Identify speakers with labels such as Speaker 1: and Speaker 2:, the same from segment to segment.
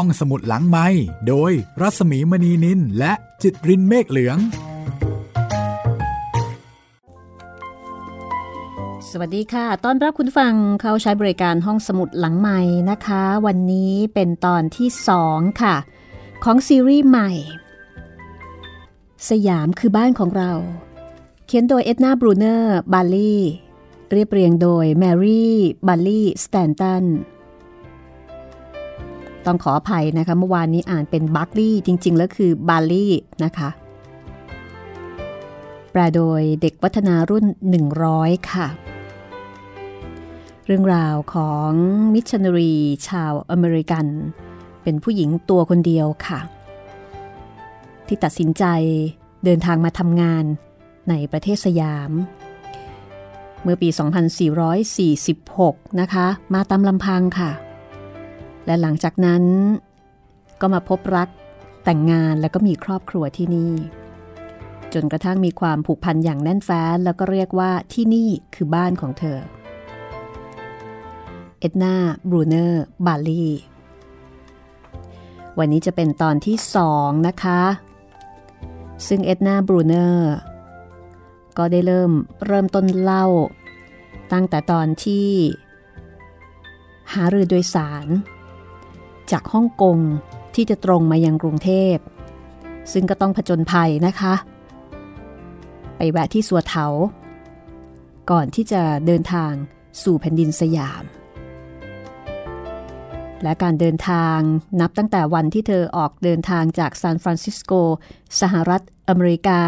Speaker 1: ห้องสมุดหลังไม้โดยรัสมีมณีนินและจิตรินเมฆเหลือง
Speaker 2: สวัสดีค่ะ ต้อนรับคุณฟังเข้าใช้บริการห้องสมุดหลังใหม่นะคะ วันนี้เป็นตอนที่ 2 ค่ะ ของซีรีส์ใหม่ สยามคือบ้านของเรา เขียนโดยเอ็ดนาบรูเนอร์ บาลีเรียบเรียงโดยแมรี่บัลลี่สแตนตัน ต้องขออภัยนะคะ เมื่อวานนี้อ่านเป็นบัคลี่จริง ๆ แล้วคือบาลี่นะคะ แปลโดยเด็กวัฒนารุ่น 100 ค่ะ เรื่องราวของมิชชันนารีชาวอเมริกัน เป็นผู้หญิงตัวคนเดียวค่ะ ที่ตัดสินใจเดินทางมาทำงานในประเทศสยาม เมื่อปี 2446 นะคะ มาตามลำพังค่ะ และหลังจากนั้น ก็มาพบรักแต่งงานแล้วก็มีครอบครัวที่นี่ จนกระทั่งมีความผูกพันอย่างแน่นแฟ้นแล้วก็เรียกว่าที่นี่คือบ้านของเธอ เอ็ดนาบรูเนอร์บาลีวันนี้จะเป็นตอนที่สองนะคะ ซึ่งเอ็ดนาบรูเนอร์ก็ได้เริ่มเริ่มต้นเล่า ตั้งแต่ตอนที่หารือโดยสาร จากฮ่องกงที่จะตรงมายังกรุงเทพ ซึ่งก็ต้องผจญภัยนะคะ ไปแวะที่สัวเถา ก่อนที่จะเดินทางสู่แผ่นดินสยาม และการเดินทางนับตั้งแต่วันที่เธอออกเดินทางจากซานฟรานซิสโก สหรัฐอเมริกา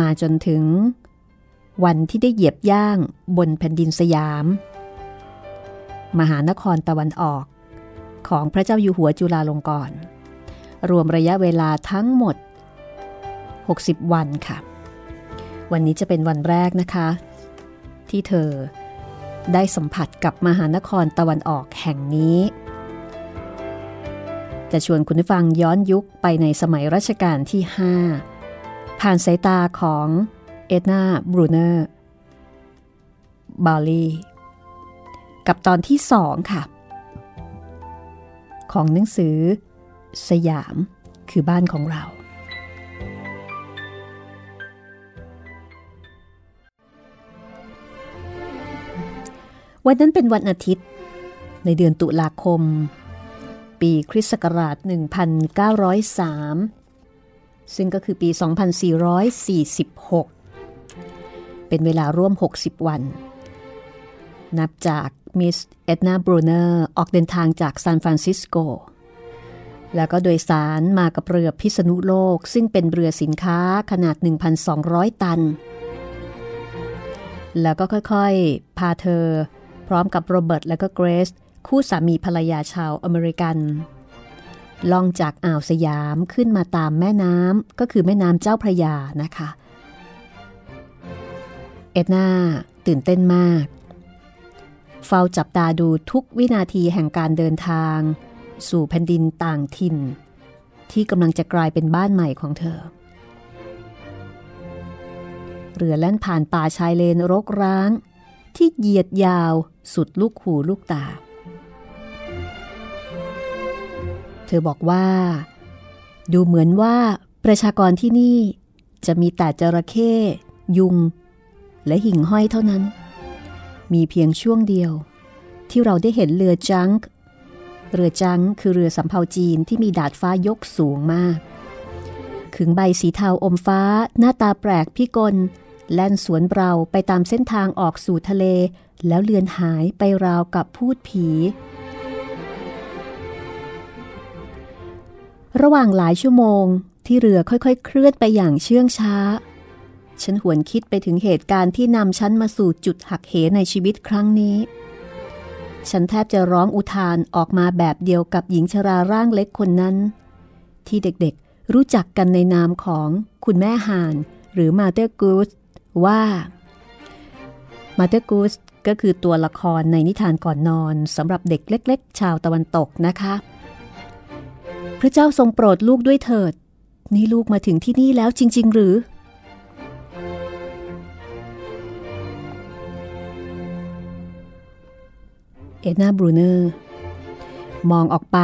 Speaker 2: มาจนถึงวันที่ได้เหยียบย่างบนแผ่นดินสยาม มหานครตะวันออก ของพระเจ้าอยู่หัวจุฬาลงกรณ์รวมระยะเวลาทั้งหมด 60 วันค่ะ วันนี้จะเป็นวันแรกนะคะ ที่เธอได้สัมผัสกับมหานครตะวันออกแห่งนี้ จะชวนคุณผู้ฟังย้อนยุคไปในสมัยรัชกาลที่ 5 ผ่านสายตาของเอ็ดนาบรูเนอร์บาลีกับตอนที่สองค่ะ ของหนังสือ สยามคือบ้านของเรา วันนั้นเป็นวันอาทิตย์ ในเดือนตุลาคม ปีคริสต์ศักราช 1903 ซึ่งก็คือปี 2446 เป็นเวลาร่วม 60 วัน นับจากมิสเอ็ดนาบรูเนอร์ออกเดินทางจากซานฟรานซิสโก แล้วก็โดยสารมากับเรือพิษณุโลก ซึ่งเป็นเรือสินค้าขนาด 1,200 ตัน แล้วก็ค่อยๆ พาเธอ พร้อมกับโรเบิร์ตและก็เกรซคู่สามีภรรยาชาวอเมริกัน ล่องจากอ่าวสยามขึ้นมาตามแม่น้ำก็คือแม่น้ำเจ้าพระยานะคะ เอ็ดนาตื่นเต้นมาก เฝ้าจับตาดูทุกวินาทีแห่งการเดินทาง สู่แผ่นดินต่างถิ่น ที่กำลังจะกลายเป็นบ้านใหม่ของเธอ เรือแล่นผ่านป่าชายเลนรกร้าง ที่เหยียดยาวสุดลูกหูลูกตา เธอบอกว่า ดูเหมือนว่าประชากรที่นี่จะมีแต่จระเข้ยุง และหิ่งห้อยเท่านั้น มีเพียงช่วงเดียว ที่เราได้เห็นเรือจังก์เรือจังคือเรือสำเภาจีนที่มีดาดฟ้ายกสูงมาก ขึงใบสีเทาอมฟ้า หน้าตาแปลกพิกล แล่นสวนเราไปตามเส้นทางออกสู่ทะเล แล้วเลือนหายไปราวกับพูดผี ระหว่างหลายชั่วโมงที่เรือค่อยๆ เคลื่อนไปอย่างเชื่องช้า ฉันหวนคิดไปถึงเหตุการณ์ที่นำฉันมาสู่จุดหักเหในชีวิตครั้งนี้ ฉันแทบจะร้องอุทานออกมาแบบเดียวกับหญิงชราร่างเล็กคนนั้น ที่เด็กๆรู้จักกันในนามของคุณแม่ห่าน หรือมาเตอร์กูสว่ามาเตอร์กูสก็คือตัวละครในนิทานก่อนนอนสำหรับเด็กเล็ก ๆ ชาวตะวันตกนะคะ พระเจ้าทรงโปรดลูกด้วยเถิด นี่ลูกมาถึงที่นี่แล้วจริง ๆ หรือ เอ็ดนาบรูเนอร์ มองออกไป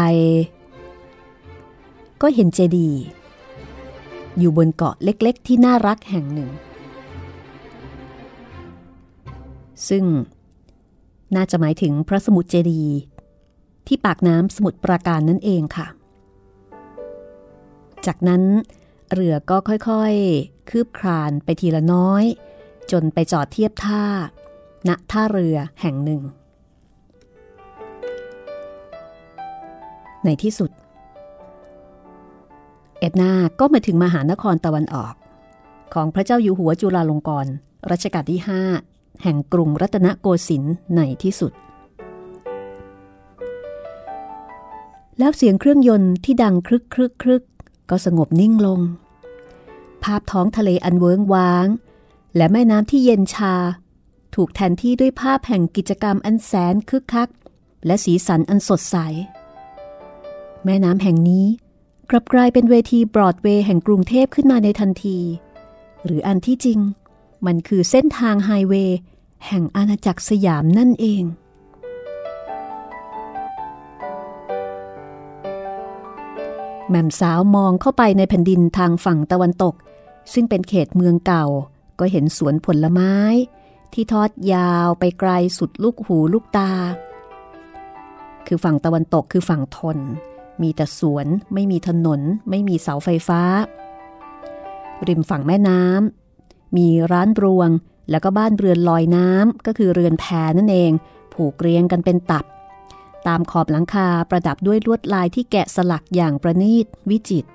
Speaker 2: ก็เห็นเจดีย์อยู่บนเกาะเล็กๆ ที่น่ารักแห่งหนึ่ง ซึ่งน่าจะหมายถึงพระสมุทรเจดีย์ที่ปากน้ำสมุทรปราการนั่นเองค่ะ จากนั้นเรือก็ค่อยๆ คืบคลานไปทีละน้อย จนไปจอดเทียบท่า ณท่าเรือแห่งหนึ่ง ในที่สุด เอ็ดนาก็มาถึงมหานครตะวันออก ของพระเจ้าอยู่หัวจุฬาลงกรณ์รัชกาลที่ 5 แห่งกรุงรัตนโกสินทร์ในที่สุด แล้วเสียงเครื่องยนต์ที่ดังครึกครึกครึกก็สงบนิ่งลง ภาพท้องทะเลอันเวิงว้าง และแม่น้ำที่เย็นชา ถูกแทนที่ด้วยภาพแห่งกิจกรรมอันแสนคึกคัก และสีสันอันสดใส แม่น้ำแห่งนี้กลับกลายเป็นเวทีบรอดเวย์แห่งกรุงเทพขึ้นมาในทันที หรืออันที่จริง มันคือเส้นทางไฮเวย์แห่งอาณาจักรสยามนั่นเอง แม่มสาวมองเข้าไปในแผ่นดินทางฝั่งตะวันตก ซึ่งเป็นเขตเมืองเก่า ก็เห็นสวนผลไม้ ที่ทอดยาวไปไกลสุดลูกหูลูกตา คือฝั่งตะวันตกคือฝั่งทน มีแต่สวน ไม่มีถนน ไม่มีเสาไฟฟ้า ริมฝั่งแม่น้ำมีร้านรวง แล้วก็บ้านเรือนลอยน้ำก็คือเรือนแพนั่นเอง ผูกเรียงกันเป็นตับ ตามขอบหลังคาประดับด้วยลวดลายที่แกะสลักอย่างประณีตวิจิตร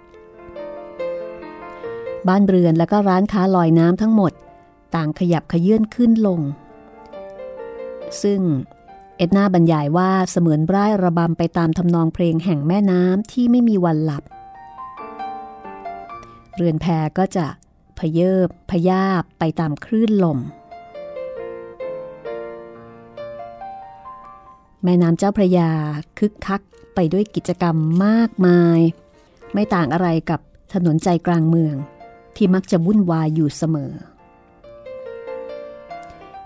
Speaker 2: บ้านเรือนและก็ร้านค้าลอยน้ำทั้งหมด ต่างขยับขยื่นขึ้นลง ซึ่ง เอ็ดนาบรรยายว่าเสมือนร่ายระบำไปตามทำนองเพลงแห่งแม่น้ำที่ไม่มีวันหลับ เรือนแพก็จะพเยิบพยาบไปตามคลื่นลม แม่น้ำเจ้าพระยาคึกคักไปด้วยกิจกรรมมากมาย ไม่ต่างอะไรกับถนนใจกลางเมืองที่มักจะวุ่นวายอยู่เสมอ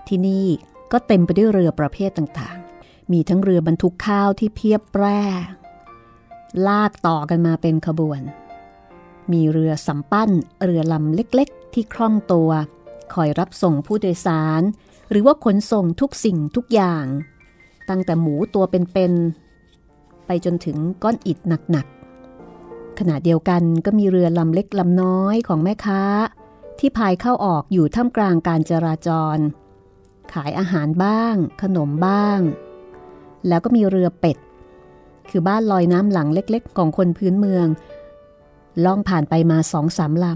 Speaker 2: ที่นี่ ก็เต็มไปด้วยเรือประเภทต่างๆ มีทั้งเรือบรรทุกข้าวที่เพียบแปร่ลากต่อกันมาเป็นขบวน มีเรือสำปั้น เรือลำเล็กๆ ที่คล่องตัว คอยรับส่งผู้โดยสาร หรือว่าขนส่งทุกสิ่งทุกอย่าง ตั้งแต่หมูตัวเป็นๆ ไปจนถึงก้อนอิฐหนักๆ ขณะเดียวกันก็มีเรือลำเล็กลำน้อยของแม่ค้า ที่พายเข้าออกอยู่ท่ามกลางการจราจร ขายอาหารบ้าง ขนมบ้าง แล้วก็มีเรือเป็ด คือบ้านลอยน้ำหลังเล็กๆ ของคนพื้นเมือง ล่องผ่านไปมาสองสามล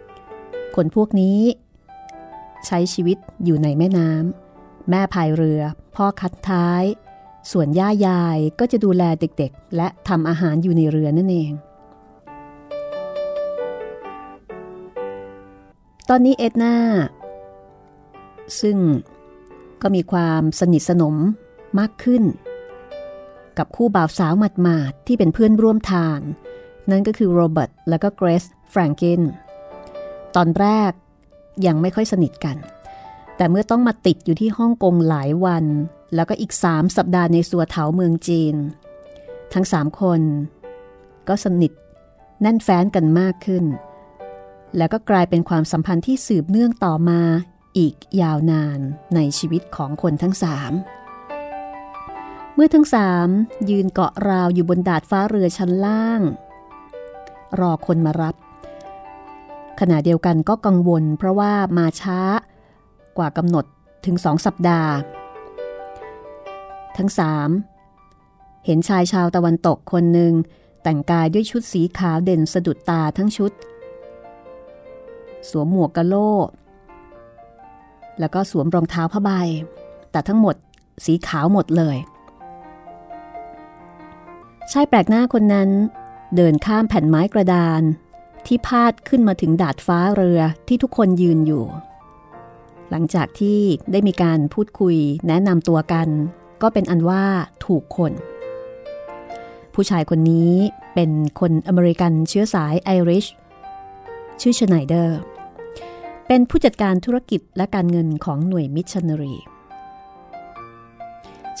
Speaker 2: ำ คนพวกนี้ ใช้ชีวิตอยู่ในแม่น้ำ แม่พายเรือ พ่อคัดท้าย ส่วนย่ายายก็จะดูแลเด็กๆ และทำอาหารอยู่ในเรือนั่นเองตอนนี้เอ็ดนาซึ่ง ก็มีความสนิทสนมมากขึ้น กับคู่บ่าวสาวหมาดๆที่เป็นเพื่อนร่วมทาง นั่นก็คือโรเบิร์ตและก็เกรซแฟรงกินตอนแรกยังไม่ค่อยสนิทกัน แต่เมื่อต้องมาติดอยู่ที่ฮ่องกงหลายวัน แล้วก็อีกสามสัปดาห์ในสัวเถาเมืองจีน ทั้งสามคน ก็สนิทแน่นแฟ้นกันมากขึ้น แล้วก็กลายเป็นความสัมพันธ์ที่สืบเนื่องต่อมา อีกยาวนานในชีวิตของคนทั้งสามเมื่อทั้งสามยืนเกาะราวอยู่บนดาดฟ้าเรือชั้นล่าง รอคนมารับ ขณะเดียวกันก็กังวลเพราะว่ามาช้ากว่ากำหนดถึงสองสัปดาห์ ทั้งสามเห็นชายชาวตะวันตกคนหนึ่งแต่งกายด้วยชุดสีขาวเด่นสะดุดตาทั้งชุด สวมหมวกกะโล แล้วก็สวมรองเท้าผ้าใบ แต่ทั้งหมดสีขาวหมดเลย ชายแปลกหน้าคนนั้น เดินข้ามแผ่นไม้กระดาน ที่พาดขึ้นมาถึงดาดฟ้าเรือที่ทุกคนยืนอยู่ หลังจากที่ได้มีการพูดคุยแนะนำตัวกัน ก็เป็นอันว่าถูกคน ผู้ชายคนนี้เป็นคนอเมริกันเชื้อสายไอริช ชื่อชไนเดอร์ เป็นผู้จัดการธุรกิจและการเงินของหน่วยมิชชันนารี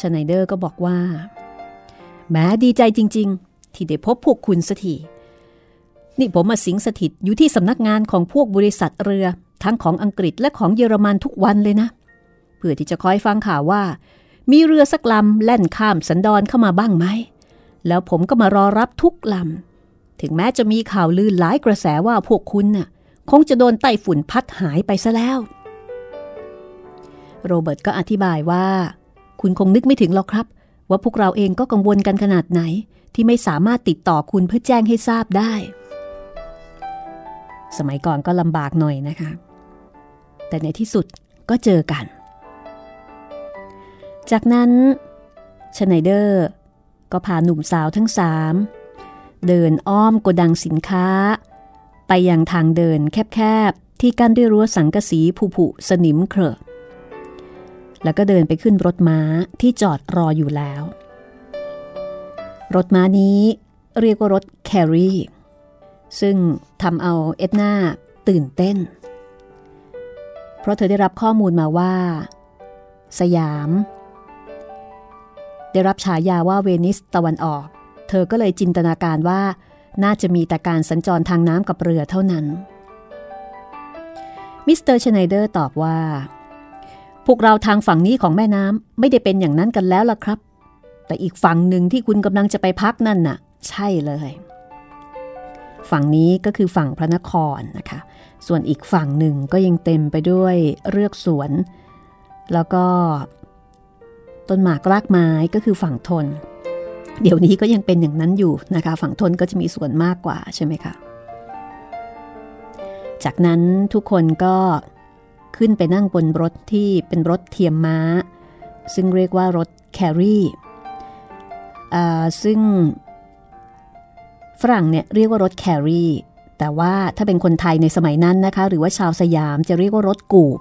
Speaker 2: ชไนเดอร์ก็บอกว่า แหมดีใจจริง ๆ ที่ได้พบพวกคุณสักทีนี่ผมมาสิงสถิตอยู่ที่สำนักงานของพวกบริษัทเรือ ทั้งของอังกฤษและของเยอรมันทุกวันเลยนะ เพื่อที่จะคอยฟังข่าวว่า มีเรือสักลำแล่นข้ามสันดอนเข้ามาบ้างไหม แล้วผมก็มารอรับทุกลำ ถึงแม้จะมีข่าวลือหลายกระแสว่าพวกคุณน่ะ คงจะโดนไต้ฝุ่นพัดหายไปซะแล้ว โรเบิร์ตก็อธิบายว่า คุณคงนึกไม่ถึงหรอกครับ ว่าพวกเราเองก็กังวลกันขนาดไหน ที่ไม่สามารถติดต่อคุณเพื่อแจ้งให้ทราบได้ สมัยก่อนก็ลำบากหน่อยนะคะ แต่ในที่สุดก็เจอกัน จากนั้นชไนเดอร์ก็พาหนุ่มสาวทั้งสามเดินอ้อมโกดังสินค้า ไปยังทางเดินแคบๆ ที่กั้นด้วยรั้วสังกะสีผุๆสนิมเครอะแล้วก็เดินไปขึ้นรถม้าที่จอดรออยู่แล้ว รถม้านี้เรียกว่ารถแครีซึ่งทำเอาเอ็ดนาตื่นเต้น เพราะเธอได้รับข้อมูลมาว่า สยาม ได้รับฉายาว่าเวนิสตะวันออก เธอก็เลยจินตนาการว่า น่าจะมีแต่การสัญจรทางน้ำกับเรือเท่านั้น มิสเตอร์ชไนเดอร์ตอบว่า พวกเราทางฝั่งนี้ของแม่น้ำไม่ได้เป็นอย่างนั้นกันแล้วล่ะครับ แต่อีกฝั่งหนึ่งที่คุณกำลังจะไปพักนั่นน่ะ ใช่เลย ฝั่งนี้ก็คือฝั่งพระนครนะคะ ส่วนอีกฝั่งหนึ่งก็ยังเต็มไปด้วยเรือกสวน แล้วก็ ต้นหมากรากไม้ก็คือฝั่งทน เดี๋ยวนี้ก็ยังเป็นอย่างนั้นอยู่นะคะ ฝั่งทนก็จะมีส่วนมากกว่าใช่ไหมคะ จากนั้นทุกคนก็ขึ้นไปนั่งบนรถที่เป็นรถเทียมม้า ซึ่งเรียกว่ารถแครี่ซึ่งฝรั่งเนี่ยเรียกว่ารถ carriage แต่ว่าถ้าเป็นคนไทยในสมัยนั้นนะคะ หรือว่าชาวสยามจะเรียกว่ารถกูบ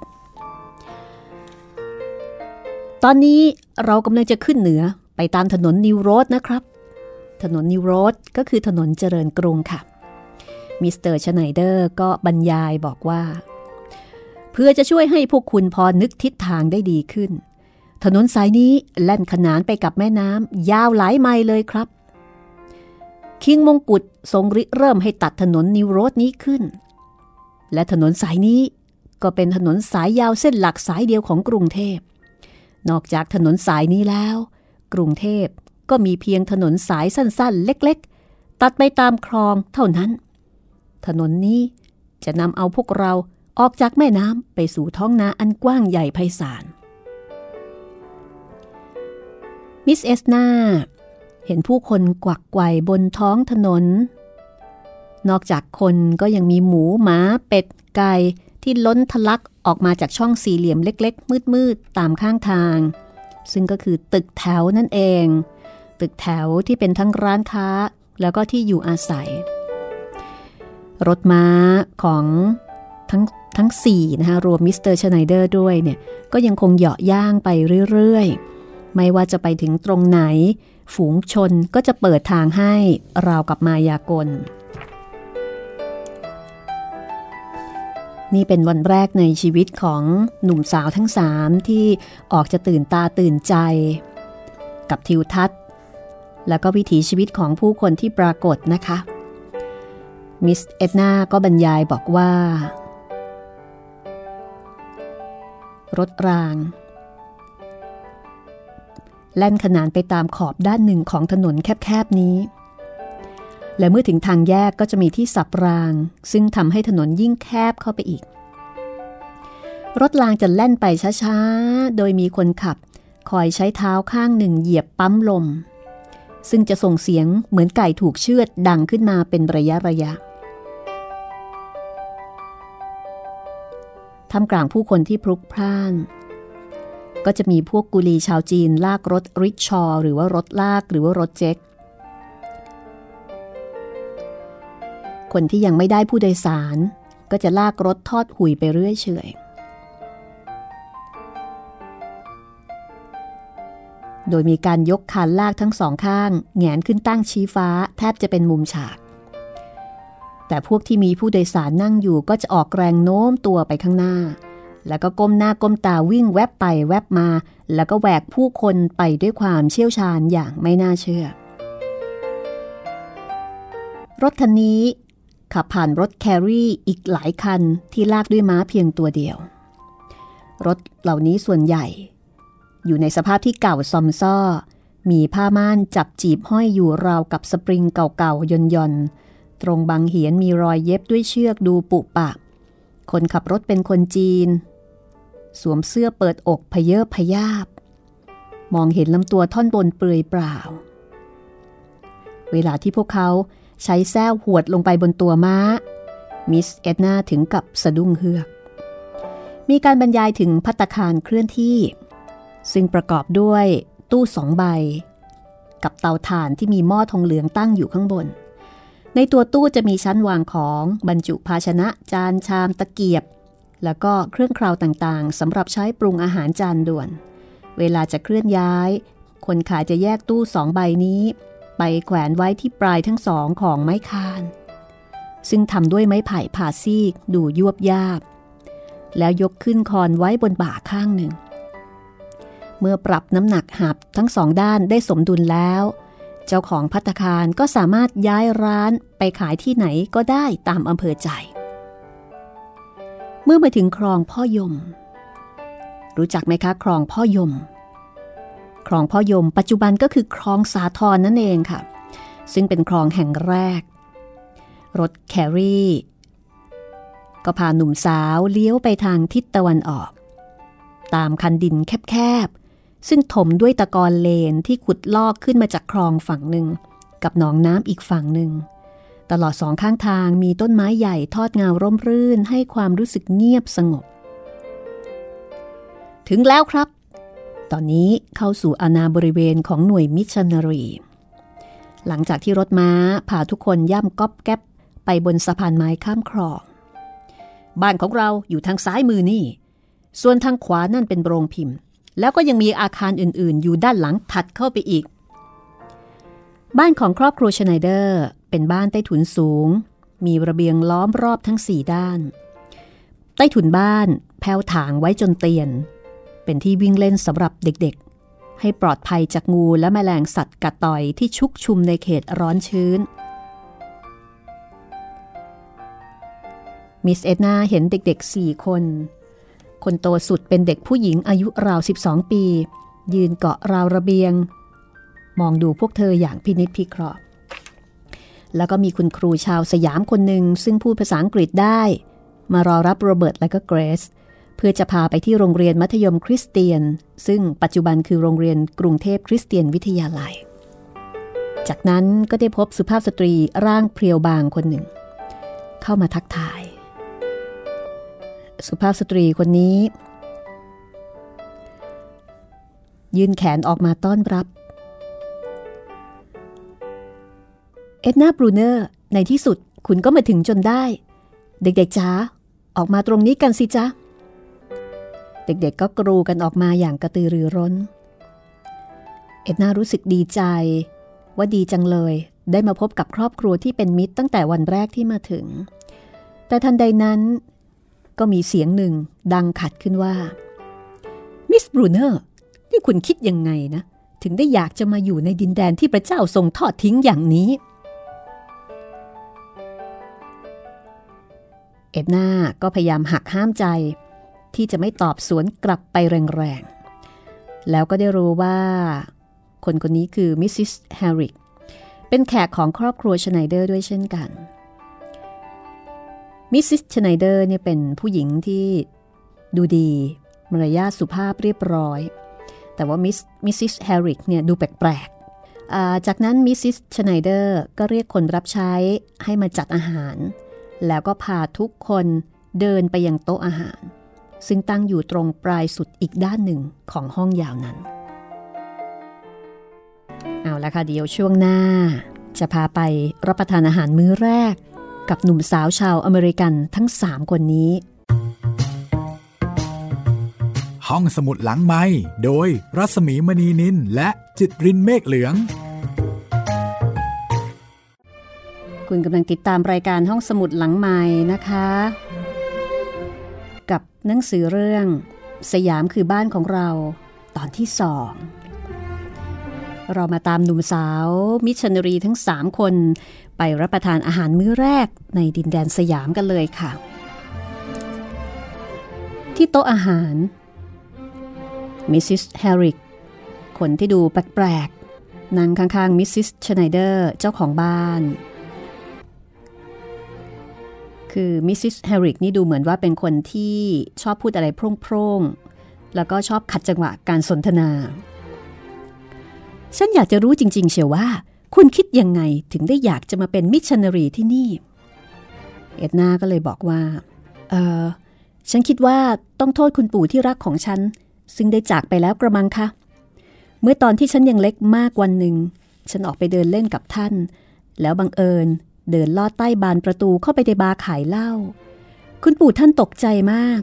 Speaker 2: ตอนนี้เรากำลังจะขึ้นเหนือ ไปตามถนน New Road นะครับ ถนน New Road ก็คือถนนเจริญกรุงค่ะ มิสเตอร์ชไนเดอร์ก็บรรยายบอกว่า เพื่อจะช่วยให้พวกคุณพอนึกทิศทางได้ดีขึ้น ถนนสายนี้แล่นขนานไปกับแม่น้ำยาวหลายไมล์เลยครับ คิงมงกุฎทรงริเริ่มให้ตัดถนนนิวโรดนี้ขึ้น และถนนสายนี้ก็เป็นถนนสายยาวเส้นหลักสายเดียวของกรุงเทพ นอกจากถนนสายนี้แล้ว กรุงเทพก็มีเพียงถนนสายสั้นๆ เล็กๆ ตัดไปตามคลองเท่านั้น ถนนนี้จะนำเอาพวกเราออกจากแม่น้ำไปสู่ท้องนาอันกว้างใหญ่ไพศาล มิสเอสนาเห็นผู้คนกวักไกวบนท้องถนน นอกจากคนก็ยังมีหมูหมาเป็ดไก่ที่ล้นทะลักออกมาจากช่องสี่เหลี่ยมเล็ก ๆ มืดๆ ตามข้างทาง ซึ่งก็คือตึกแถวนั่นเอง ตึกแถวที่เป็นทั้งร้านค้าแล้วก็ที่อยู่อาศัย รถม้าของทั้งทั้ง4นะคะรวมมิสเตอร์ชไนเดอร์ด้วยเนี่ยก็ยังคงเหยาะย่างไปเรื่อยๆ ไม่ว่าจะไปถึงตรงไหน ฝูงชนก็จะเปิดทางให้ราวกับมายากล นี่เป็นวันแรกในชีวิตของหนุ่มสาวทั้งสามที่ออกจะตื่นตาตื่นใจ กับทิวทัศน์ แล้วก็วิถีชีวิตของผู้คนที่ปรากฏนะคะ มิสเอ็ดนาก็บรรยายบอกว่า รถราง แล่นขนานไปตามขอบด้านหนึ่งของถนนแคบๆนี้ และเมื่อถึงทางแยกก็จะมีที่สับราง ซึ่งทำให้ถนนยิ่งแคบเข้าไปอีก รถรางจะแล่นไปช้าๆ โดยมีคนขับ คอยใช้เท้าข้างหนึ่งเหยียบปั๊มลม ซึ่งจะส่งเสียงเหมือนไก่ถูกเชือดดังขึ้นมาเป็นระยะระยะท่ามกลางผู้คนที่พลุกพล่าน ก็จะมีพวกกุลีชาวจีนลากรถริชชอ หรือว่ารถลากหรือว่ารถเจ็ก คนที่ยังไม่ได้ผู้โดยสาร ก็จะลากรถทอดหุยไปเรื่อยเฉยโดยมีการยกคานลากทั้งสองข้างแงนขึ้นตั้งชี้ฟ้า แทบจะเป็นมุมฉาก แต่พวกที่มีผู้โดยสารนั่งอยู่ก็จะออกแรงโน้มตัวไปข้างหน้า แล้วก็ก้มหน้าก้มตาวิ่งแวบไปแวบมา แล้วก็แหวกผู้คนไปด้วยความเชี่ยวชาญอย่างไม่น่าเชื่อ รถคันนี้ ขับผ่านรถแครี่อีกหลายคันที่ลากด้วยม้าเพียงตัวเดียว รถเหล่านี้ส่วนใหญ่ อยู่ในสภาพที่เก่าซอมซ่อ มีผ้าม่านจับจีบห้อยอยู่ราวกับสปริงเก่าๆย่นยนตรงบางเหียนมีรอยเย็บด้วยเชือกดูปุปะ คนขับรถเป็นคนจีน สวมเสื้อเปิดอกพเยอพยาบ มองเห็นลำตัวท่อนบนเปลือยเปล่า เวลาที่พวกเขา ใช้แส้วหวดลงไปบนตัวม้า มิสเอ็ดนาถึงกับสะดุ้งเฮือก มีการบรรยายถึงพัตคารเคลื่อนที่ ซึ่งประกอบด้วยตู้สองใบ กับเตาถ่านที่มีหม้อทองเหลืองตั้งอยู่ข้างบน ในตัวตู้จะมีชั้นวางของบรรจุภาชนะจานชามตะเกียบ แล้วก็เครื่องคราวต่างๆสำหรับใช้ปรุงอาหารจานด่วน เวลาจะเคลื่อนย้าย คนขายจะแยกตู้สองใบนี้ ไปแขวนไว้ที่ปลายทั้งสองของไม้คาน ซึ่งทำด้วยไม้ไผ่ผ่าซีกดูยวบยาบ แล้วยกขึ้นคอนไว้บนบ่าข้างหนึ่ง เมื่อปรับน้ำหนักหับทั้งสองด้านได้สมดุลแล้ว เจ้าของพัตคารก็สามารถย้ายร้านไปขายที่ไหนก็ได้ตามอำเภอใจ เมื่อมาถึงคลองพ่อยม รู้จักไหมคะคลองพ่อยม คลองพ่อยม ปัจจุบันก็คือคลองสาทรนั่นเองค่ะ ซึ่งเป็นคลองแห่งแรก รถแครี่ ก็พาหนุ่มสาวเลี้ยวไปทางทิศตะวันออก ตามคันดินแคบๆ ซึ่งถมด้วยตะกอนเลนที่ขุดลอกขึ้นมาจากคลองฝั่งหนึ่ง กับหนองน้ำอีกฝั่งหนึ่งตลอดสองข้างทางมีต้นไม้ใหญ่ทอดเงาร่มรื่นให้ความรู้สึกเงียบสงบ ถึงแล้วครับ ตอนนี้เข้าสู่อาณาบริเวณของหน่วยมิชชันนารี หลังจากที่รถม้าพาทุกคนย่ำก๊อบแก๊บไปบนสะพานไม้ข้ามคลอง บ้านของเราอยู่ทางซ้ายมือนี่ ส่วนทางขวานั่นเป็นโรงพิมพ์ แล้วก็ยังมีอาคารอื่นๆ อยู่ด้านหลังถัดเข้าไปอีก บ้านของครอบครัวชไนเดอร์ เป็นบ้านใต้ถุนสูง มีระเบียงล้อมรอบทั้งสี่ด้าน ใต้ถุนบ้านแผ่วถางไว้จนเตียน เป็นที่วิ่งเล่นสำหรับเด็กๆ ให้ปลอดภัยจากงูและแมลงสัตว์กัดต่อยที่ชุกชุมในเขตร้อนชื้น มิสเอ็ดนาเห็นเด็กๆสี่คน คนโตสุดเป็นเด็กผู้หญิงอายุราว 12 ปี ยืนเกาะราวระเบียง มองดูพวกเธออย่างพินิจพิเคราะห์ แล้วก็มีคุณครูชาวสยามคนหนึ่งซึ่งพูดภาษาอังกฤษได้ มารอรับโรเบิร์ตและก็เกรซ เพื่อจะพาไปที่โรงเรียนมัธยมคริสเตียน ซึ่งปัจจุบันคือโรงเรียนกรุงเทพคริสเตียนวิทยาลัย จากนั้นก็ได้พบสุภาพสตรีร่างเพรียวบางคนหนึ่ง เข้ามาทักทาย สุภาพสตรีคนนี้ ยื่นแขนออกมาต้อนรับ เอ็ดนาบรูเนอร์ในที่สุดคุณก็มาถึงจนได้ เด็กๆจ้าออกมาตรงนี้กันสิจ้า เด็กๆก็กรูกันออกมาอย่างกระตือรือร้น เอ็ดนารู้สึกดีใจ ว่าดีจังเลย ได้มาพบกับครอบครัวที่เป็นมิตรตั้งแต่วันแรกที่มาถึง แต่ทันใดนั้น ก็มีเสียงหนึ่งดังขัดขึ้นว่า มิสบรูเนอร์ นี่คุณคิดยังไงนะ ถึงได้อยากจะมาอยู่ในดินแดนที่พระเจ้าทรงทอดทิ้งอย่างนี้เอ็ดนาก็พยายามหักห้ามใจ ที่จะไม่ตอบสวนกลับไปแรงๆ แล้วก็ได้รู้ว่า คนคนนี้คือมิสซิสแฮร์ริกเป็นแขกของครอบครัวชไนเดอร์ด้วยเช่นกัน มิสซิสชไนเดอร์เนี่ยเป็นผู้หญิงที่ดูดีมารยาทสุภาพเรียบร้อย แต่ว่ามิสมิสซิสแฮร์ริกเนี่ยดูแปลกๆ จากนั้นมิสซิสชไนเดอร์ก็เรียกคนรับใช้ให้มาจัดอาหาร แล้วก็พาทุกคนเดินไปยังโต๊ะอาหาร ซึ่งตั้งอยู่ตรงปลายสุดอีกด้านหนึ่งของห้องยาวนั้น เอาละค่ะเดี๋ยวช่วงหน้า จะพาไปรับประทานอาหารมื้อแรก กับหนุ่มสาวชาวอเมริกันทั้งสามคนนี้
Speaker 1: ห้องสมุดหลังไม้โดยรัสมีมณีนินและจิตรินเมฆเหลือง
Speaker 2: คุณกำลังติดตามรายการห้องสมุดหลังไม้นะคะ หนังสือเรื่อง สยามคือบ้านของเราตอนที่สองเรามาตามหนุ่มสาว มิชชันนารีทั้งสามคน ไปรับประทานอาหารมื้อแรกในดินแดนสยามกันเลยค่ะ ที่โต๊ะอาหารมิสซิสแฮริกคนที่ดูแปลกๆนั่งข้างๆมิสซิสชไนเดอร์เจ้าของบ้าน คือมิสซิสแฮริกนี่ดูเหมือนว่าเป็นคนที่ชอบพูดอะไรโพร่งๆ แล้วก็ชอบขัดจังหวะการสนทนา ฉันอยากจะรู้จริง ๆ เชียวว่า คุณคิดยังไงถึงได้อยากจะมาเป็นมิชชันนารีที่นี่ เอ็ดนาก็เลยบอกว่า เออฉันคิดว่าต้องโทษคุณปู่ที่รักของฉัน ซึ่งได้จากไปแล้วกระมังคะ เมื่อตอนที่ฉันยังเล็กมากวันหนึ่ง ฉันออกไปเดินเล่นกับท่าน แล้วบังเอิญ เดินลอดใต้บานประตูเข้าไปในบาร์ขายเหล้า คุณปู่ท่านตกใจมาก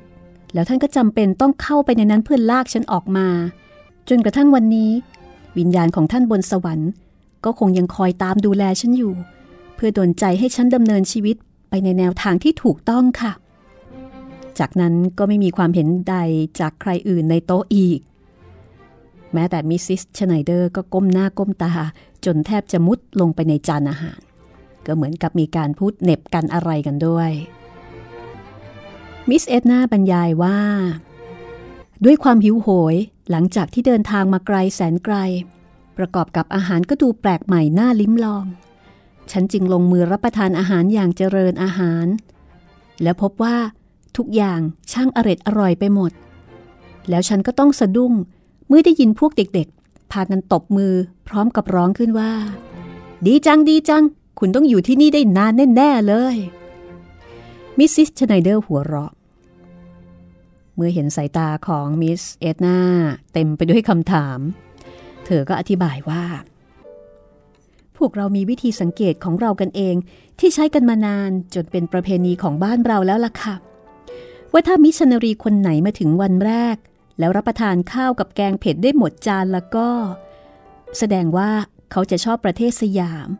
Speaker 2: แล้วท่านก็จำเป็นต้องเข้าไปในนั้นเพื่อลากฉันออกมา จนกระทั่งวันนี้ วิญญาณของท่านบนสวรรค์ ก็คงยังคอยตามดูแลฉันอยู่ เพื่อดลใจให้ฉันดำเนินชีวิตไปในแนวทางที่ถูกต้องค่ะ จากนั้นก็ไม่มีความเห็นใดจากใครอื่นในโต๊ะอีก แม้แต่มิสซิสชไนเดอร์ก็ก้มหน้าก้มตา จนแทบจะมุดลงไปในจานอาหาร ก็เหมือนกับมีการพูดเหน็บกันอะไรกันด้วย มิสเอ็ดนาบรรยายว่า ด้วยความหิวโหยหลังจากที่เดินทางมาไกลแสนไกล ประกอบกับอาหารก็ดูแปลกใหม่น่าลิ้มลอง ฉันจึงลงมือรับประทานอาหารอย่างเจริญอาหาร แล้วพบว่าทุกอย่างช่างเอร็ดอร่อยไปหมด แล้วฉันก็ต้องสะดุ้งเมื่อได้ยินพวกเด็กๆ พากันตบมือพร้อมกับร้องขึ้นว่า ดีจังดีจัง คุณต้องอยู่ที่นี่ได้นานแน่ ๆ เลย มิสซิสชไนเดอร์หัวเราะ เมื่อเห็นสายตาของมิสเอ็ดนาเต็มไปด้วยคำถาม เธอก็อธิบายว่า พวกเรามีวิธีสังเกตของเรากันเองที่ใช้กันมานานจนเป็นประเพณีของบ้านเราแล้วล่ะค่ะ ว่าถ้ามิชชันนารีคนไหนมาถึงวันแรก แล้วรับประทานข้าวกับแกงเผ็ดได้หมดจานแล้วก็ แสดงว่าเขาจะชอบประเทศสยาม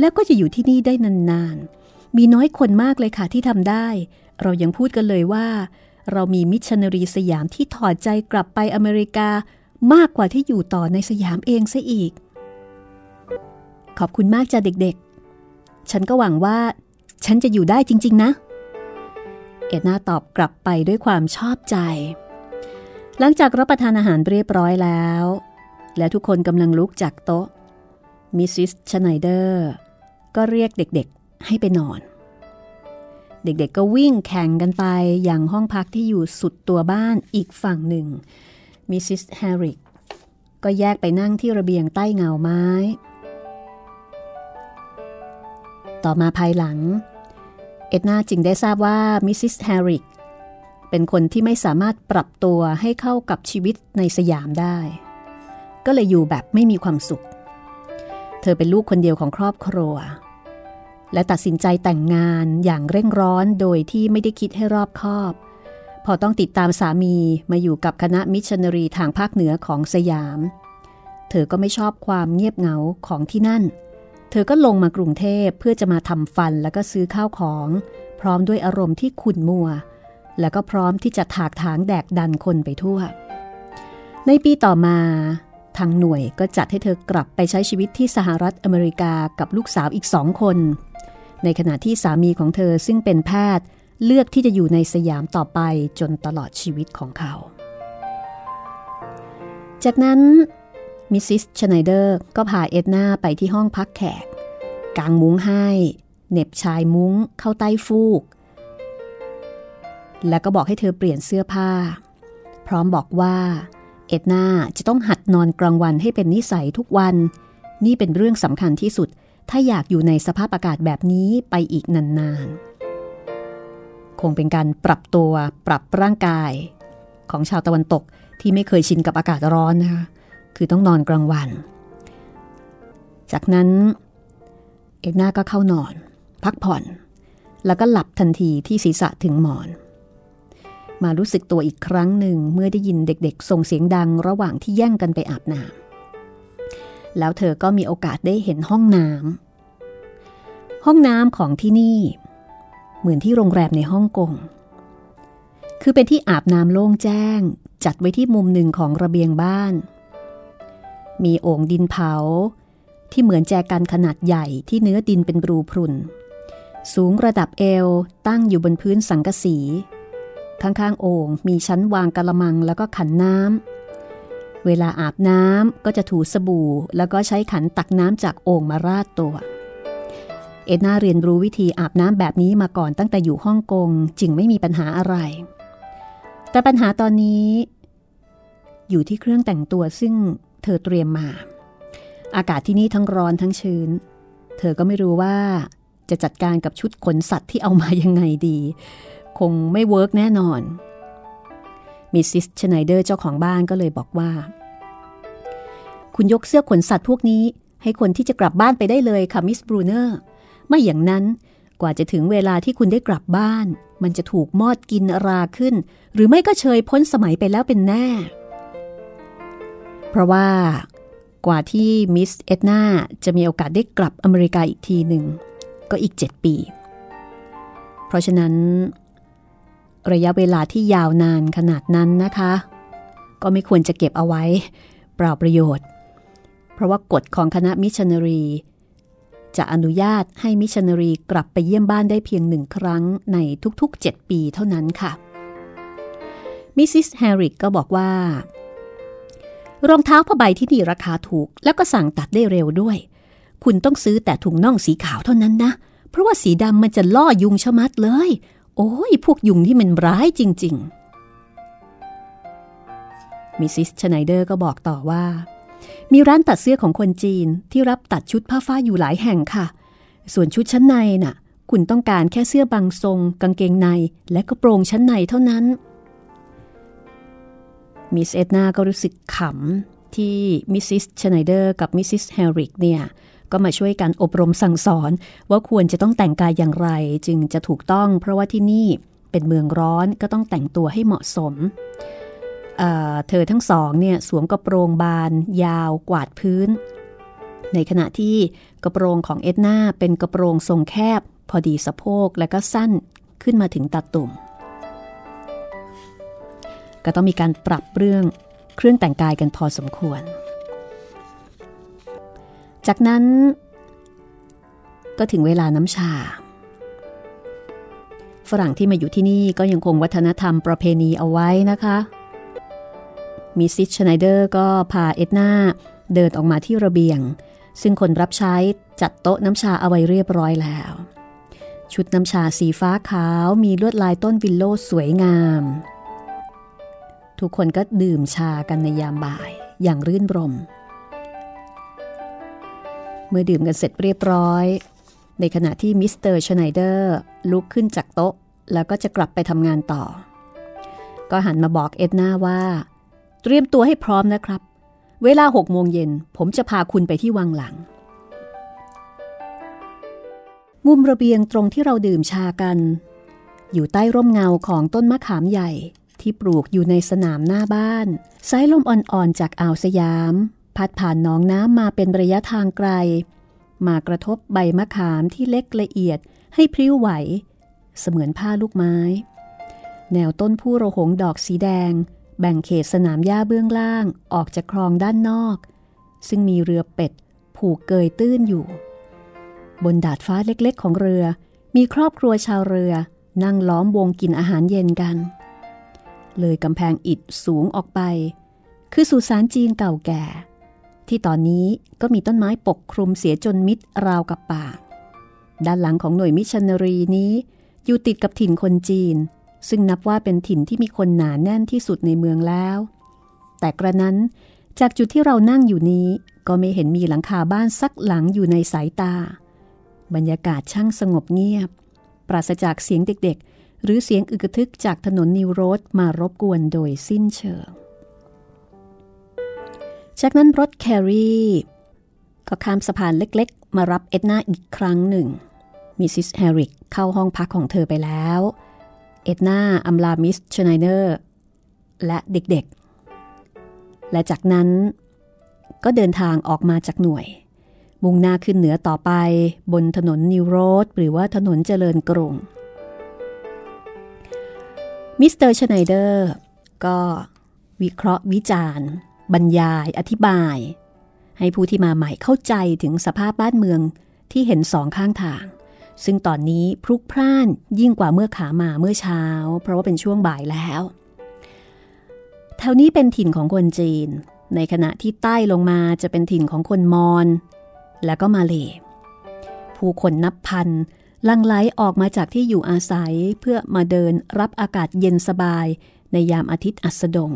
Speaker 2: แล้วก็จะอยู่ที่นี่ได้นานๆ มีน้อยคนมากเลยค่ะที่ทำได้ เรายังพูดกันเลยว่า เรามีมิชชันนารีสยามที่ถอดใจกลับไปอเมริกามากกว่าที่อยู่ต่อในสยามเองซะอีก ขอบคุณมากจ้ะเด็กๆ ฉันก็หวังว่า ฉันจะอยู่ได้จริง ๆ นะ เอ็ดนาตอบกลับไปด้วยความชอบใจ หลังจากรับประทานอาหารเรียบร้อยแล้ว และทุกคนกำลังลุกจากโต๊ะมิสซิสชไนเดอร์ ก็เรียกเด็กๆให้ไปนอน เด็กๆก็วิ่งแข่งกันไปยังห้องพักที่อยู่สุดตัวบ้านอีกฝั่งหนึ่งมิสซิสแฮริกก็แยกไปนั่งที่ระเบียงใต้เงาไม้ ต่อมาภายหลัง เอ็ดนาจึงได้ทราบว่ามิสซิสแฮริกเป็นคนที่ไม่สามารถปรับตัวให้เข้ากับชีวิตในสยามได้ ก็เลยอยู่แบบไม่มีความสุข เธอเป็นลูกคนเดียวของครอบครัว และตัดสินใจแต่งงานอย่างเร่งร้อนโดยที่ไม่ได้คิดให้รอบคอบ พอต้องติดตามสามีมาอยู่กับคณะมิชชันนารีทางภาคเหนือของสยาม เธอก็ไม่ชอบความเงียบเหงาของที่นั่น เธอก็ลงมากรุงเทพเพื่อจะมาทำฟันแล้วก็ซื้อข้าวของ พร้อมด้วยอารมณ์ที่ขุ่นมัว แล้วก็พร้อมที่จะถากถางแดกดันคนไปทั่ว ในปีต่อมา ทางหน่วยก็จัดให้เธอกลับไปใช้ชีวิตที่สหรัฐอเมริกากับลูกสาวอีกสองคน ในขณะที่สามีของเธอซึ่งเป็นแพทย์เลือกที่จะอยู่ในสยามต่อไปจนตลอดชีวิตของเขา จากนั้นมิสซิสชไนเดอร์ก็พาเอ็ดนาไปที่ห้องพักแขก กางมุ้งให้เหน็บชายมุ้งเข้าใต้ฟูก แล้วก็บอกให้เธอเปลี่ยนเสื้อผ้า พร้อมบอกว่า เอ็ดนาจะต้องหัดนอนกลางวันให้เป็นนิสัยทุกวัน นี่เป็นเรื่องสำคัญที่สุด ถ้าอยากอยู่ในสภาพอากาศแบบนี้ไปอีกนานๆ คงเป็นการปรับตัวปรับร่างกาย ของชาวตะวันตกที่ไม่เคยชินกับอากาศร้อนนะคะคือต้องนอนกลางวัน จากนั้น เอ็ดนาก็เข้านอน พักผ่อน แล้วก็หลับทันทีที่ศีรษะถึงหมอน มารู้สึกตัวอีกครั้งหนึ่งเมื่อได้ยินเด็กๆ ส่งเสียงดังระหว่างที่แย่งกันไปอาบน้ำแล้วเธอก็มีโอกาสได้เห็นห้องน้ำห้องน้ำของที่นี่ เหมือนที่โรงแรมในฮ่องกงคือเป็นที่อาบน้ำโล่งแจ้ง จัดไว้ที่มุมหนึ่งของระเบียงบ้าน มีโอ่งดินเผา ที่เหมือนแจกันขนาดใหญ่ที่เนื้อดินเป็นรูพรุน สูงระดับเอวตั้งอยู่บนพื้นสังกะสี ข้างๆโอ่งมีชั้นวางกะละมังแล้วก็ขันน้ำ เวลาอาบน้ำก็จะถูสบู่ แล้วก็ใช้ขันตักน้ำจากโอ่งมาราดตัว เอ็ดนาเรียนรู้วิธีอาบน้ำแบบนี้มาก่อนตั้งแต่อยู่ฮ่องกงจึงไม่มีปัญหาอะไร แต่ปัญหาตอนนี้ อยู่ที่เครื่องแต่งตัวซึ่งเธอเตรียมมา อากาศที่นี่ทั้งร้อนทั้งชื้น เธอก็ไม่รู้ว่าจะจัดการกับชุดขนสัตว์ที่เอามายังไงดี คงไม่ work แน่นอนมิสซิสชไนเดอร์เจ้าของบ้านก็เลยบอกว่า คุณยกเสื้อขนสัตว์พวกนี้ ให้คนที่จะกลับบ้านไปได้เลยค่ะมิสบรูเนอร์ไม่อย่างนั้นกว่าจะถึงเวลาที่คุณได้กลับบ้าน มันจะถูกมอดกินราขึ้น หรือไม่ก็เชยพ้นสมัยไปแล้วเป็นแน่ เพราะว่ากว่าที่มิสเอ็ดนาจะมีโอกาสได้กลับอเมริกาอีกทีหนึ่ง ก็อีก 7 ปี เพราะฉะนั้น ระยะเวลาที่ยาวนานขนาดนั้นนะคะ ก็ไม่ควรจะเก็บเอาไว้เปล่าประโยชน์ เพราะว่ากฎของคณะมิชชันนารี จะอนุญาตให้มิชชันนารีกลับไปเยี่ยมบ้านได้เพียงหนึ่งครั้งในทุกๆ 7 ปีเท่านั้นค่ะ มิสซิสแฮร์ริกก็บอกว่ารองเท้าผ้าใบที่นี่ราคาถูก แล้วก็สั่งตัดได้เร็วด้วย คุณต้องซื้อแต่ถุงน่องสีขาวเท่านั้นนะ เพราะว่าสีดำมันจะล่อยุงชะมัดเลย โอ้ยพวกยุงที่มันร้ายจริง ๆ มิสซิสชไนเดอร์ก็บอกต่อว่า มีร้านตัดเสื้อของคนจีนที่รับตัดชุดผ้าฝ้ายอยู่หลายแห่งค่ะ ส่วนชุดชั้นในน่ะ คุณต้องการแค่เสื้อบางทรง กางเกงในและกระโปรงชั้นในเท่านั้น มิสเอ็ดนาก็รู้สึกขำที่มิสซิสชไนเดอร์กับมิสซิสแฮริกเนี่ย ก็มาช่วยกันอบรมสั่งสอนว่าควรจะต้องแต่งกายอย่างไร จึงจะถูกต้อง เพราะว่าที่นี่เป็นเมืองร้อนก็ต้องแต่งตัวให้เหมาะสมเธอทั้งสองเนี่ยสวมกระโปรงบาน ยาวกวาดพื้น ในขณะที่กระโปรงของเอ็ดนาเป็นกระโปรงทรงแคบ พอดีสะโพกและก็สั้นขึ้นมาถึงตาตุ่ม ก็ต้องมีการปรับเรื่องเครื่องแต่งกายกันพอสมควร จากนั้น ก็ถึงเวลาน้ำชา ฝรั่งที่มาอยู่ที่นี่ก็ยังคงวัฒนธรรมประเพณีเอาไว้นะคะ มิสซิสชไนเดอร์ก็พาเอ็ดนาเดินออกมาที่ระเบียง ซึ่งคนรับใช้จัดโต๊ะน้ำชาเอาไว้เรียบร้อยแล้ว ชุดน้ำชาสีฟ้าขาวมีลวดลายต้น willowสวยงาม ทุกคนก็ดื่มชากันในยามบ่ายอย่างรื่นรมย์ เมื่อดื่มกันเสร็จเรียบร้อย ในขณะที่มิสเตอร์ชไนเดอร์ลุกขึ้นจากโต๊ะ แล้วก็จะกลับไปทำงานต่อ ก็หันมาบอกเอ็ดนาว่า เตรียมตัวให้พร้อมนะครับ เวลาหกโมงเย็นผมจะพาคุณไปที่วังหลัง มุมระเบียงตรงที่เราดื่มชากัน อยู่ใต้ร่มเงาของต้นมะขามใหญ่ที่ปลูกอยู่ในสนามหน้าบ้านสายลมอ่อนๆจากอ่าวสยาม พัดผ่านหนองน้ำมาเป็นระยะทางไกล มากระทบใบมะขามที่เล็กละเอียดให้พริ้วไหว เสมือนผ้าลูกไม้ แนวต้นผู้ระหงดอกสีแดง แบ่งเขตสนามหญ้าเบื้องล่างออกจากคลองด้านนอก ซึ่งมีเรือเป็ด ผูกเกยตื้นอยู่ บนดาดฟ้าเล็กๆของเรือ มีครอบครัวชาวเรือ นั่งล้อมวงกินอาหารเย็นกัน เลยกำแพงอิฐสูงออกไป คือสุสานจีนเก่าแก่ ที่ตอนนี้ก็มีต้นไม้ปกคลุมเสียจนมิดราวกับป่า ด้านหลังของหน่วยมิชชันนารีนี้อยู่ติดกับถิ่นคนจีน ซึ่งนับว่าเป็นถิ่นที่มีคนหนาแน่นที่สุดในเมืองแล้ว แต่กระนั้นจากจุดที่เรานั่งอยู่นี้ก็ไม่เห็นมีหลังคาบ้านสักหลังอยู่ในสายตา บรรยากาศช่างสงบเงียบ ปราศจากเสียงเด็กๆ หรือเสียงอึกทึกจากถนนนิวโรดมารบกวนโดยสิ้นเชิง จากนั้นรถ carriage ก็ข้ามสะพานเล็กๆ มารับเอ็ดนาอีกครั้งหนึ่ง มิสซิสแฮริกเข้าห้องพักของเธอไปแล้ว เอ็ดนาอำลามิสซิสชไนเดอร์ และเด็กๆ และจากนั้นก็เดินทางออกมาจากหน่วย มุ่งหน้าขึ้นเหนือต่อไปบนถนนนิวโรดหรือว่าถนนเจริญกรุง มิสเตอร์ชไนเดอร์ก็วิเคราะห์วิจารณ์ บรรยายอธิบาย ให้ผู้ที่มาใหม่เข้าใจถึงสภาพบ้านเมืองที่เห็นสองข้างทาง ซึ่งตอนนี้พลุกพล่านยิ่งกว่าเมื่อขามาเมื่อเช้า เพราะว่าเป็นช่วงบ่ายแล้วแถวนี้เป็นถิ่นของคนจีน ในขณะที่ใต้ลงมาจะเป็นถิ่นของคนมอญและก็มาเลผู้คนนับพันหลั่งไหลออกมาจากที่อยู่อาศัยเพื่อมาเดินรับอากาศเย็นสบายในยามอาทิตย์อัสดง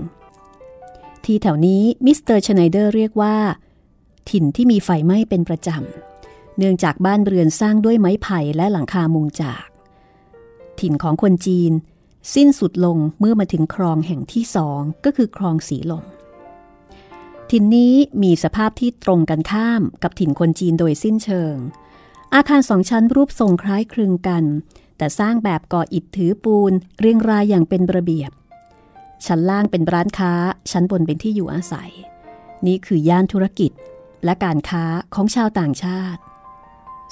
Speaker 2: ที่แถวนี้มิสเตอร์ชไนเดอร์เรียกว่า ถิ่นที่มีไฟไหม้เป็นประจำ เนื่องจากบ้านเรือนสร้างด้วยไม้ไผ่และหลังคามุงจาก ถิ่นของคนจีน สิ้นสุดลงเมื่อมาถึงคลองแห่งที่สองก็คือคลองสีลม ถิ่นนี้มีสภาพที่ตรงกันข้ามกับถิ่นคนจีนโดยสิ้นเชิง อาคารสองชั้นรูปทรงคล้ายคลึงกัน แต่สร้างแบบก่ออิฐถือปูนเรียงรายอย่างเป็นระเบียบ ชั้นล่างเป็นร้านค้า ชั้นบนเป็นที่อยู่อาศัย นี่คือย่านธุรกิจและการค้าของชาวต่างชาติ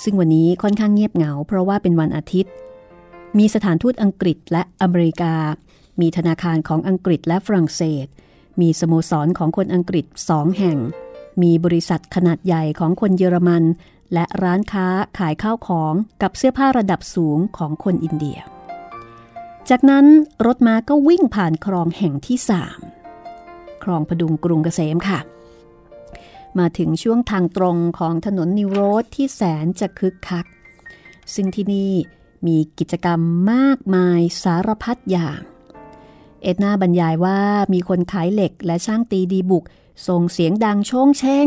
Speaker 2: ซึ่งวันนี้ค่อนข้างเงียบเหงา เพราะว่าเป็นวันอาทิตย์ มีสถานทูตอังกฤษและอเมริกา มีธนาคารของอังกฤษและฝรั่งเศส มีสโมสรของคนอังกฤษสองแห่ง มีบริษัทขนาดใหญ่ของคนเยอรมัน และร้านค้าขายข้าวของกับเสื้อผ้าระดับสูงของคนอินเดีย จากนั้นรถม้าก็วิ่งผ่านคลองแห่งที่สามคลองพดุงกรุงเกษมค่ะ มาถึงช่วงทางตรงของถนนนิวโรธที่แสนจะคึกคัก ซึ่งที่นี่มีกิจกรรมมากมายสารพัดอย่าง เอ็ดนาบรรยายว่ามีคนขายเหล็กและช่างตีดีบุก ส่งเสียงดังโชงเชง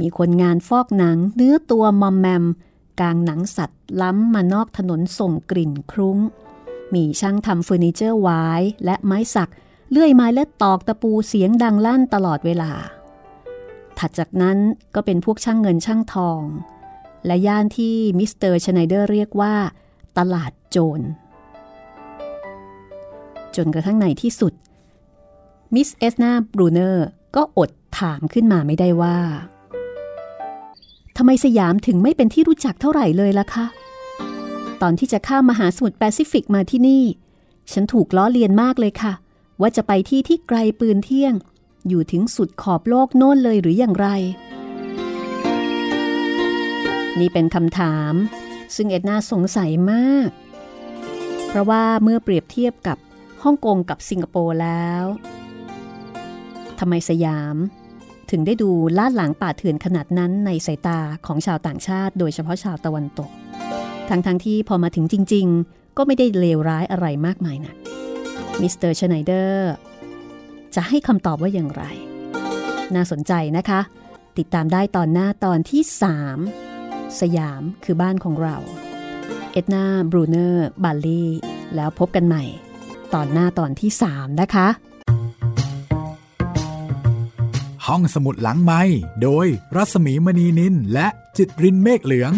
Speaker 2: มีคนงานฟอกหนังเนื้อตัวมอมแมม กางหนังสัตว์ล้ำมานอกถนนส่งกลิ่นคลุ้ง มีช่างทำเฟอร์นิเจอร์หวายและไม้สัก เลื่อยไม้และตอกตะปูเสียงดังลั่นตลอดเวลา ถัดจากนั้นก็เป็นพวกช่างเงินช่างทอง และย่านที่มิสเตอร์ชไนเดอร์เรียกว่า ตลาดโจร จนกระทั่งในที่สุด มิสเอ็ดนาบรูเนอร์ก็อดถามขึ้นมาไม่ได้ว่าทำไมสยามถึงไม่เป็นที่รู้จักเท่าไหร่เลยล่ะคะ ตอนที่จะข้ามมหาสมุทรแปซิฟิกมาที่นี่ ฉันถูกล้อเลียนมากเลยค่ะ ว่าจะไปที่ที่ไกลปืนเที่ยง อยู่ถึงสุดขอบโลกโน่นเลยหรืออย่างไร นี่เป็นคำถาม ซึ่งเอ็ดนาสงสัยมาก เพราะว่าเมื่อเปรียบเทียบกับฮ่องกงกับสิงคโปร์แล้วทำไมสยามถึงได้ดูล้าหลังป่าเถื่อนขนาดนั้นในสายตาของชาวต่างชาติ โดยเฉพาะชาวตะวันตก ทั้งๆที่พอมาถึงจริง ๆ ก็ไม่ได้เลวร้ายอะไรมากมายนะมิสเตอร์ชไนเดอร์จะให้คำตอบว่าอย่างไร น่าสนใจนะคะ ติดตามได้ตอนหน้าตอนที่ 3 สยามคือบ้านของเรา เอ็ดนาบรูเนอร์บัลลี่แล้วพบกันใหม่ ตอนหน้าตอนที่ 3 นะคะ
Speaker 1: ห้องสมุดหลังไม้โดยรัสมีมณีนินและจิตรินเมฆเหลือง